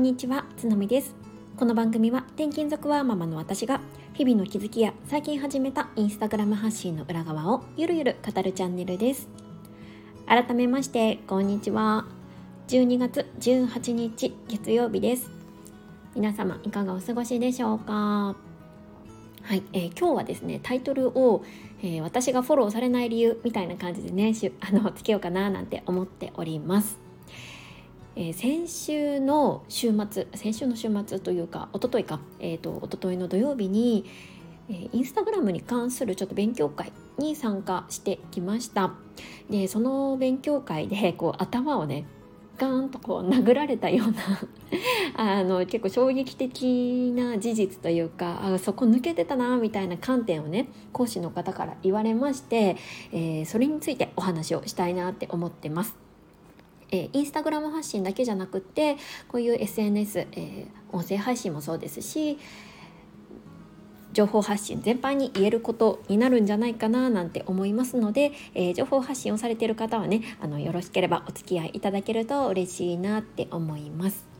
んにちは、つのみです。この番組は転勤族ワーママの私が日々の気づきや最近始めたインスタグラム発信の裏側をゆるゆる語るチャンネルです。改めましてこんにちは。12月18日月曜日です。皆様いかがお過ごしでしょうか？はい、えー、今日はですねタイトルを、えー、私がフォローされない理由みたいな感じでねあのつけようかななんて思っております。えー、先週の週末先週の週末というか一昨日か、えーと、一昨日の土曜日に、えー、インスタグラムに関するちょっと勉強会に参加してきましたでその勉強会でこう頭をねガーンとこう殴られたような あの結構衝撃的な事実というかあそこ抜けてたなみたいな観点をね講師の方から言われまして、えー、それについてお話をしたいなって思ってます。えー、インスタグラム発信だけじゃなくってこういう SNS、えー、音声配信もそうですし情報発信全般に言えることになるんじゃないかななんて思いますので、えー、情報発信をされている方はねあのよろしければお付き合いいただけると嬉しいなって思います。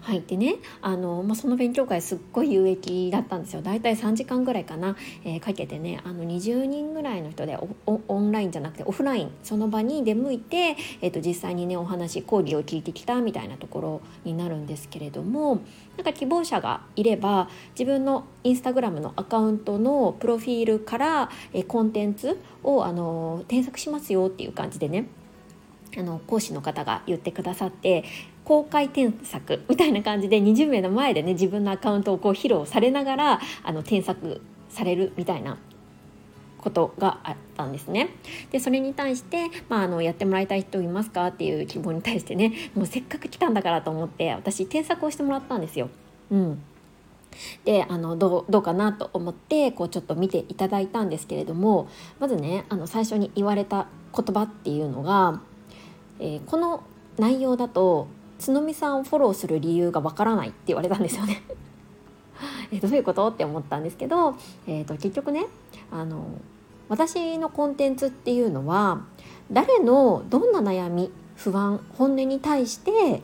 はい、でねあの、まあ、その勉強会すっごい有益だったんですよ。大体3時間ぐらいかな、えー、かけてねあの20人ぐらいの人でオンラインじゃなくてオフラインその場に出向いて、えー、と実際にねお話講義を聞いてきたみたいなところになるんですけれどもなんか希望者がいれば自分のインスタグラムのアカウントのプロフィールから、えー、コンテンツをあの添削しますよっていう感じでねあの講師の方が言ってくださって公開添削みたいな感じで20名の前でね自分のアカウントをこう披露されながらあの添削されるみたいなことがあったんですね。でそれに対して、まあ、あのやってもらいたい人いますかっていう希望に対してねもうせっかく来たんだからと思って私添削をしてもらったんですよ。うん、であのどうかなと思ってこうちょっと見ていただいたんですけれどもまずねあの最初に言われた言葉っていうのが、えー、この内容だと角見さんをフォローする理由がわからないって言われたんですよね えどういうことって思ったんですけど、えーと、結局ねあの私のコンテンツっていうのは誰のどんな悩み不安本音に対して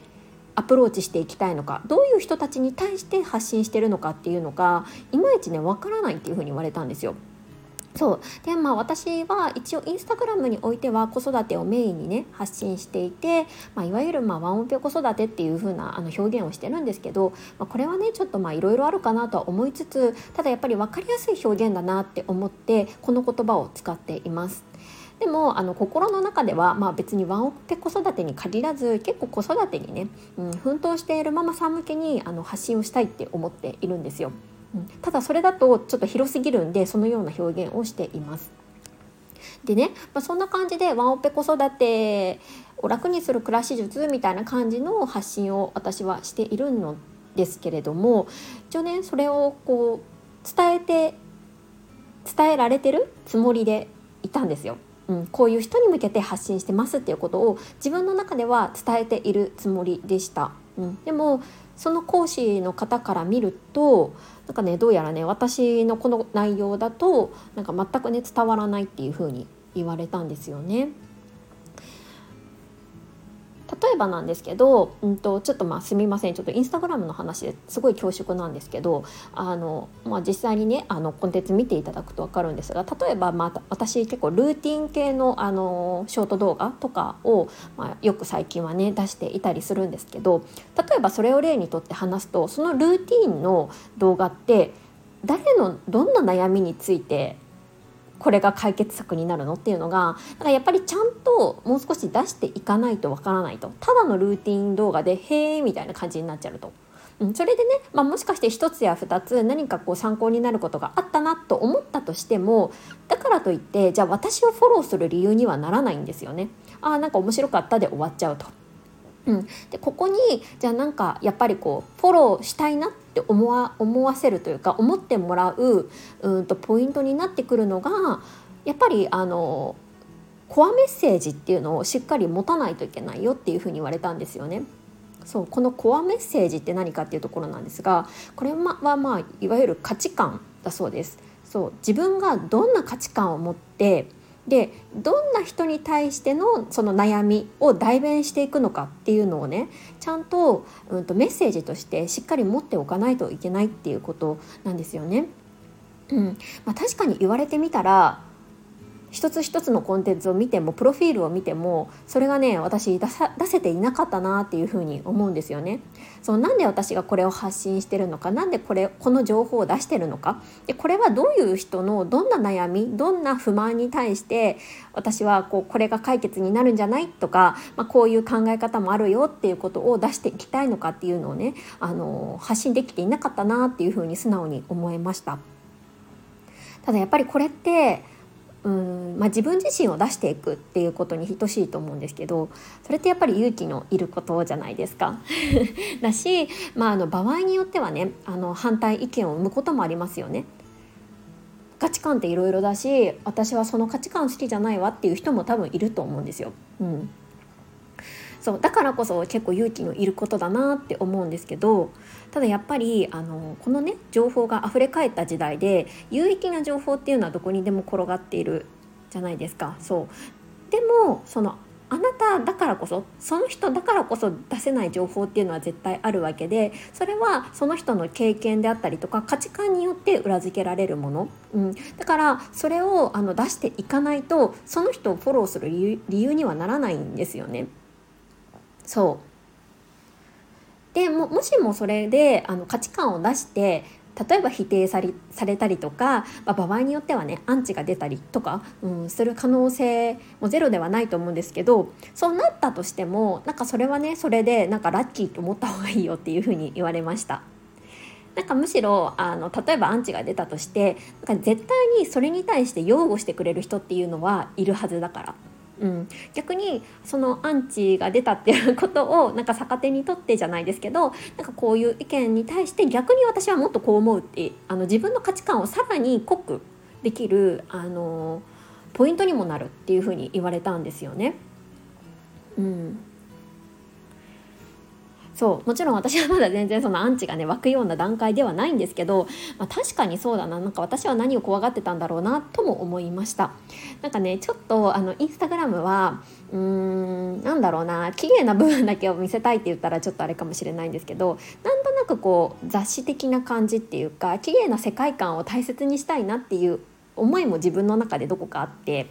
アプローチしていきたいのかどういう人たちに対して発信してるのかっていうのがいまいちねわからないっていうふうに言われたんですよ。そうでまあ私は一応インスタグラムにおいては子育てをメインにね発信していて、まあ、いわゆるまあワンオペ子育てっていう風なあの表現をしてるんですけど、まあ、これはねちょっといろいろあるかなとは思いつつただやっぱり分かりやすい表現だなって思ってこの言葉を使っています。でもあの心の中では、まあ、別にワンオペ子育てに限らず結構子育てにね、うん、奮闘しているママさん向けにあの発信をしたいって思っているんですよ。ただそれだとちょっと広すぎるんでそのような表現をしています。でね、まあ、そんな感じでワンオペ子育てを楽にする暮らし術みたいな感じの発信を私はしているのですけれども一応ねそれをこう伝えて伝えられてるつもりでいたんですよ。うん、こういう人に向けて発信してますっていうことを自分の中では伝えているつもりでした。うん、でもその講師の方から見るとなんかねどうやらね私のこの内容だとなんか全くね伝わらないっていうふうに言われたんですよね。例えばなんですけど、うんと、ちょっとまあすみません。ちょっとインスタグラムの話ですごい恐縮なんですけどあの、まあ、実際にねあのコンテンツ見ていただくと分かるんですが例えば、まあ、私結構ルーティン系のあのショート動画とかを、まあ、よく最近はね出していたりするんですけど例えばそれを例にとって話すとそのルーティンの動画って誰のどんな悩みについてこれが解決策になるの？っていうのがだからやっぱりちゃんともう少し出していかないとわからないとただのルーティン動画で「へえ」みたいな感じになっちゃうと。うん、それでね、まあ、もしかして1つや2つ何かこう参考になることがあったなと思ったとしてもだからといってじゃあ私をフォローする理由にはならないんですよね。ああなんか面白かったで終わっちゃうと。うん、でここにじゃあなんかやっぱりこうフォローしたいなって思わ思わせるというか思ってもらううんとポイントになってくるのがやっぱりあのコアメッセージっていうのをしっかり持たないといけないよっていうふうに言われたんですよね。そうこのコアメッセージって何かっていうところなんですがこれはまあいわゆる価値観だそうです。そう自分がどんな価値観を持ってでどんな人に対してのその悩みを代弁していくのかっていうのをねちゃんと,、うんとメッセージとしてしっかり持っておかないといけないっていうことなんですよね。うんまあ、確かに言われてみたら一つ一つのコンテンツを見てもプロフィールを見てもそれがね私出さ出せていなかったなっていうふうに思うんですよね。そうなんで私がこれを発信してるのか何でこれこの情報を出してるのかでこれはどういう人のどんな悩みどんな不満に対して私はこうこれが解決になるんじゃないとか、まあ、こういう考え方もあるよっていうことを出していきたいのかっていうのをねあの発信できていなかったなっていうふうに素直に思いました。ただやっぱりこれってうんまあ、自分自身を出していくっていうことに等しいと思うんですけどそれってやっぱり勇気のいることじゃないですか。だし、まあ、あの場合によってはねあの反対意見を生むこともありますよね。価値観っていろいろだし私はその価値観好きじゃないわっていう人も多分いると思うんですよ。うん、そうだからこそ結構勇気のいることだなって思うんですけどただやっぱりあのこのね情報が溢れ返った時代で有益な情報っていうのはどこにでも転がっているじゃないですか。そうでもそのあなただからこそその人だからこそ出せない情報っていうのは絶対あるわけでそれはその人の経験であったりとか価値観によって裏付けられるもの、うん、だからそれをあの出していかないとその人をフォローする理由にはならないんですよね。そうでももしもそれであの価値観を出して例えば否定されされたりとか、まあ、場合によってはねアンチが出たりとか、うん、する可能性もゼロではないと思うんですけどそうなったとしてもなんかそれはねそれでなんかラッキーと思った方がいいよっていうふうに言われました。なんかむしろあの例えばアンチが出たとしてなんか絶対にそれに対して擁護してくれる人っていうのはいるはずだからうん、逆にそのアンチが出たっていうことをなんか逆手にとってじゃないですけどなんかこういう意見に対して逆に私はもっとこう思うってあの自分の価値観をさらに濃くできるあのポイントにもなるっていうふうに言われたんですよね。うんそうもちろん私はまだ全然そのアンチがね湧くような段階ではないんですけど、まあ、確かにそうだな。なんか私は何を怖がってたんだろうなとも思いました。なんかねちょっとあのインスタグラムはうーんなんだろうな。綺麗な部分だけを見せたいって言ったらちょっとあれかもしれないんですけどなんとなくこう雑誌的な感じっていうか綺麗な世界観を大切にしたいなっていう思いも自分の中でどこかあって。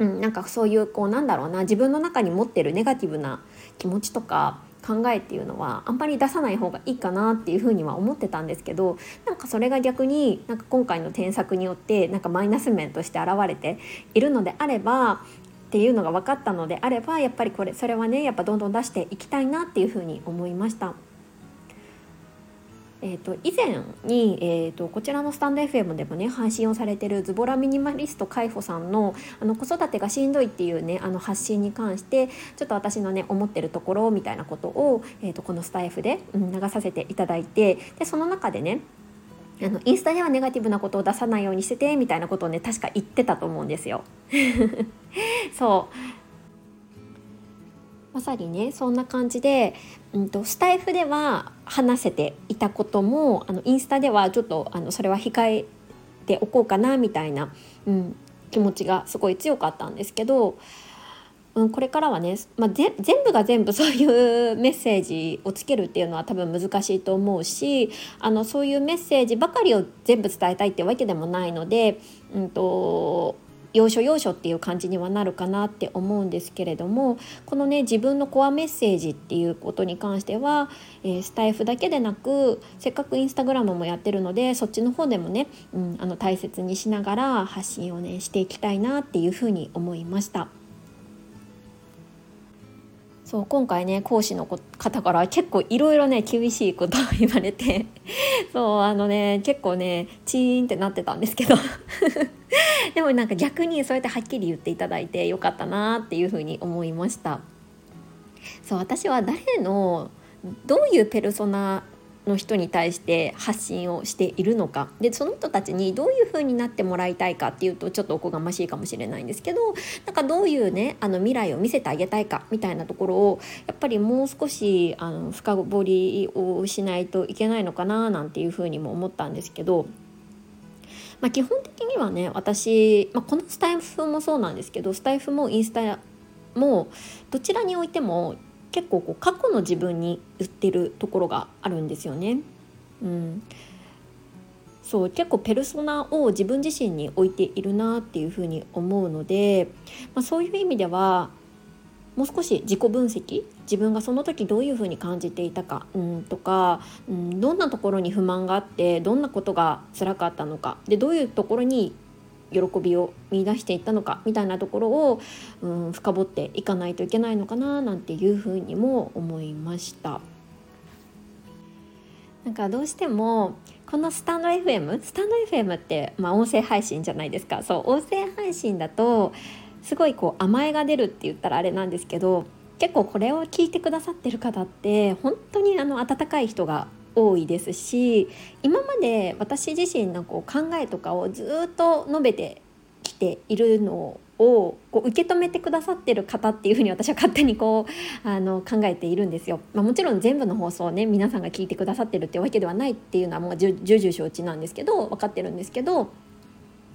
うん、なんかそういうこうなんだろうな。自分の中に持ってるネガティブな気持ちとか考えっていうのはあんまり出さない方がいいかなっていうふうには思ってたんですけどなんかそれが逆になんか今回の添削によってなんかマイナス面として現れているのであればっていうのが分かったのであればやっぱりこれそれはねやっぱどんどん出していきたいなっていうふうに思いました。えーと、以前に、えーと、こちらのスタンド FM でもね配信をされてるズボラミニマリスト海保さんのあの子育てがしんどいっていうねあの発信に関してちょっと私のね思ってるところみたいなことを、えーと、このスタイフで、うん、流させていただいてでその中でねあのインスタではネガティブなことを出さないようにしててみたいなことをね確か言ってたと思うんですよ。そうまさにねそんな感じで、うんと、スタイフでは話せていたこともあのインスタではちょっとあのそれは控えておこうかなみたいな、うん、気持ちがすごい強かったんですけど、うん、これからはね、まあ、全部が全部そういうメッセージをつけるっていうのは多分難しいと思うしあのそういうメッセージばかりを全部伝えたいってわけでもないので、うんと要所要所っていう感じにはなるかなって思うんですけれどもこのね自分のコアメッセージっていうことに関しては、えー、スタイフだけでなくせっかくインスタグラムもやってるのでそっちの方でもね、うん、あの大切にしながら発信をねしていきたいなっていうふうに思いました。そう今回ね講師の方から結構いろいろね厳しいことを言われて そうあのね結構ねチーンってなってたんですけど。でもなんか逆にそうやってはっきり言っていただいてよかったなっていうふうに思いました。そう私は誰のどういうペルソナの人に対して発信をしているのかでその人たちにどういう風になってもらいたいかっていうとちょっとおこがましいかもしれないんですけどなんかどういうねあの未来を見せてあげたいかみたいなところをやっぱりもう少しあの深掘りをしないといけないのかななんていう風にも思ったんですけど。まあ、基本的にはね私、まあ、このスタイフもそうなんですけどスタイフもインスタもどちらにおいても結構こう過去の自分に売ってるところがあるんですよね。うん、そう結構ペルソナを自分自身に置いているなっていうふうに思うので、まあ、そういう意味ではもう少し自己分析自分がその時どういうふうに感じていたか、うん、とか、うん、どんなところに不満があってどんなことが辛かったのかでどういうところに喜びを見出していったのかみたいなところを、うん、深掘っていかないといけないのかななんていうふうにも思いました。なんかどうしてもこのスタンド FM スタンド FM って、まあ、音声配信じゃないですかそう音声配信だとすごいこう甘えが出るって言ったらあれなんですけど結構これを聞いてくださってる方って本当にあの温かい人が多いですし今まで私自身のこう考えとかをずっと述べてきているのをこう受け止めてくださってる方っていうふうに私は勝手にこうあの考えているんですよ。まあ、もちろん全部の放送をね皆さんが聞いてくださってるってわけではないっていうのはもう重々承知なんですけど分かってるんですけど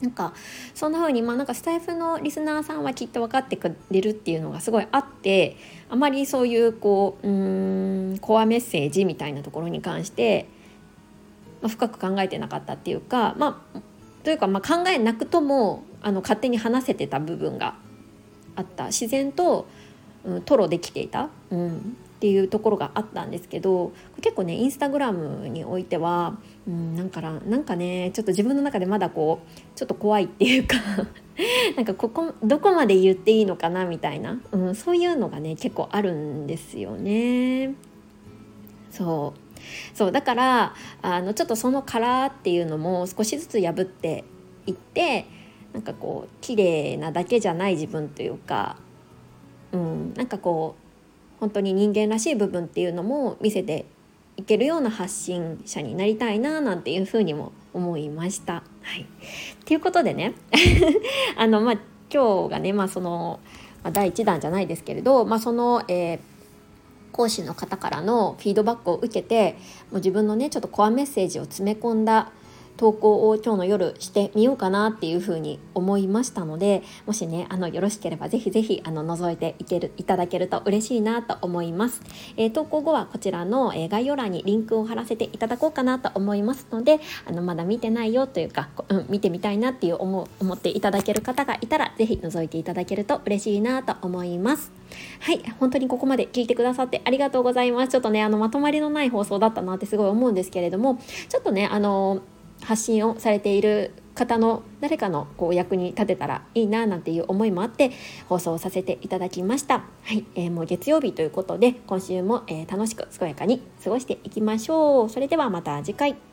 なんかそんな風にまあなんかスタイフのリスナーさんはきっと分かってくれるっていうのがすごいあってあまりそういうこううんコアメッセージみたいなところに関して、まあ、深く考えてなかったっていうかまあというかまあ考えなくともあの勝手に話せてた部分があった。自然と、うん、吐露できていた、うん、っていうところがあったんですけど結構ねインスタグラムにおいては、うん、なんかなんかねちょっと自分の中でまだこうちょっと怖いっていうか なんかここどこまで言っていいのかなみたいな、うん、そういうのがね結構あるんですよね。そうそうだからあのちょっとその殻っていうのも少しずつ破っていってなんかこう綺麗なだけじゃない自分というか、うん、なんかこう本当に人間らしい部分っていうのも見せていけるような発信者になりたいななんていうふうにも思いました。はい、ということでね あの、まあ、今日がね、まあ、その、まあ、第1弾じゃないですけれど、まあ、その、えー講師の方からのフィードバックを受けてもう自分のねちょっとコアメッセージを詰め込んだ投稿を今日の夜してみようかなっていうふうに思いましたのでもしねあのよろしければぜひぜひあの覗いていけるいただけると嬉しいなと思います、えー、投稿後はこちらの、えー、概要欄にリンクを貼らせていただこうかなと思いますのであのまだ見てないよというか、うん、見てみたいなっていう思思っていただける方がいたらぜひ覗いていただけると嬉しいなと思います。はい本当にここまで聞いてくださってありがとうございます。ちょっとねあのまとまりのない放送だったなってすごい思うんですけれどもちょっとねあの発信をされている方の誰かのこう役に立てたらいいななんていう思いもあって放送させていただきました。はい、えー、もう月曜日ということで今週も、え、楽しく健やかに過ごしていきましょう。それではまた次回。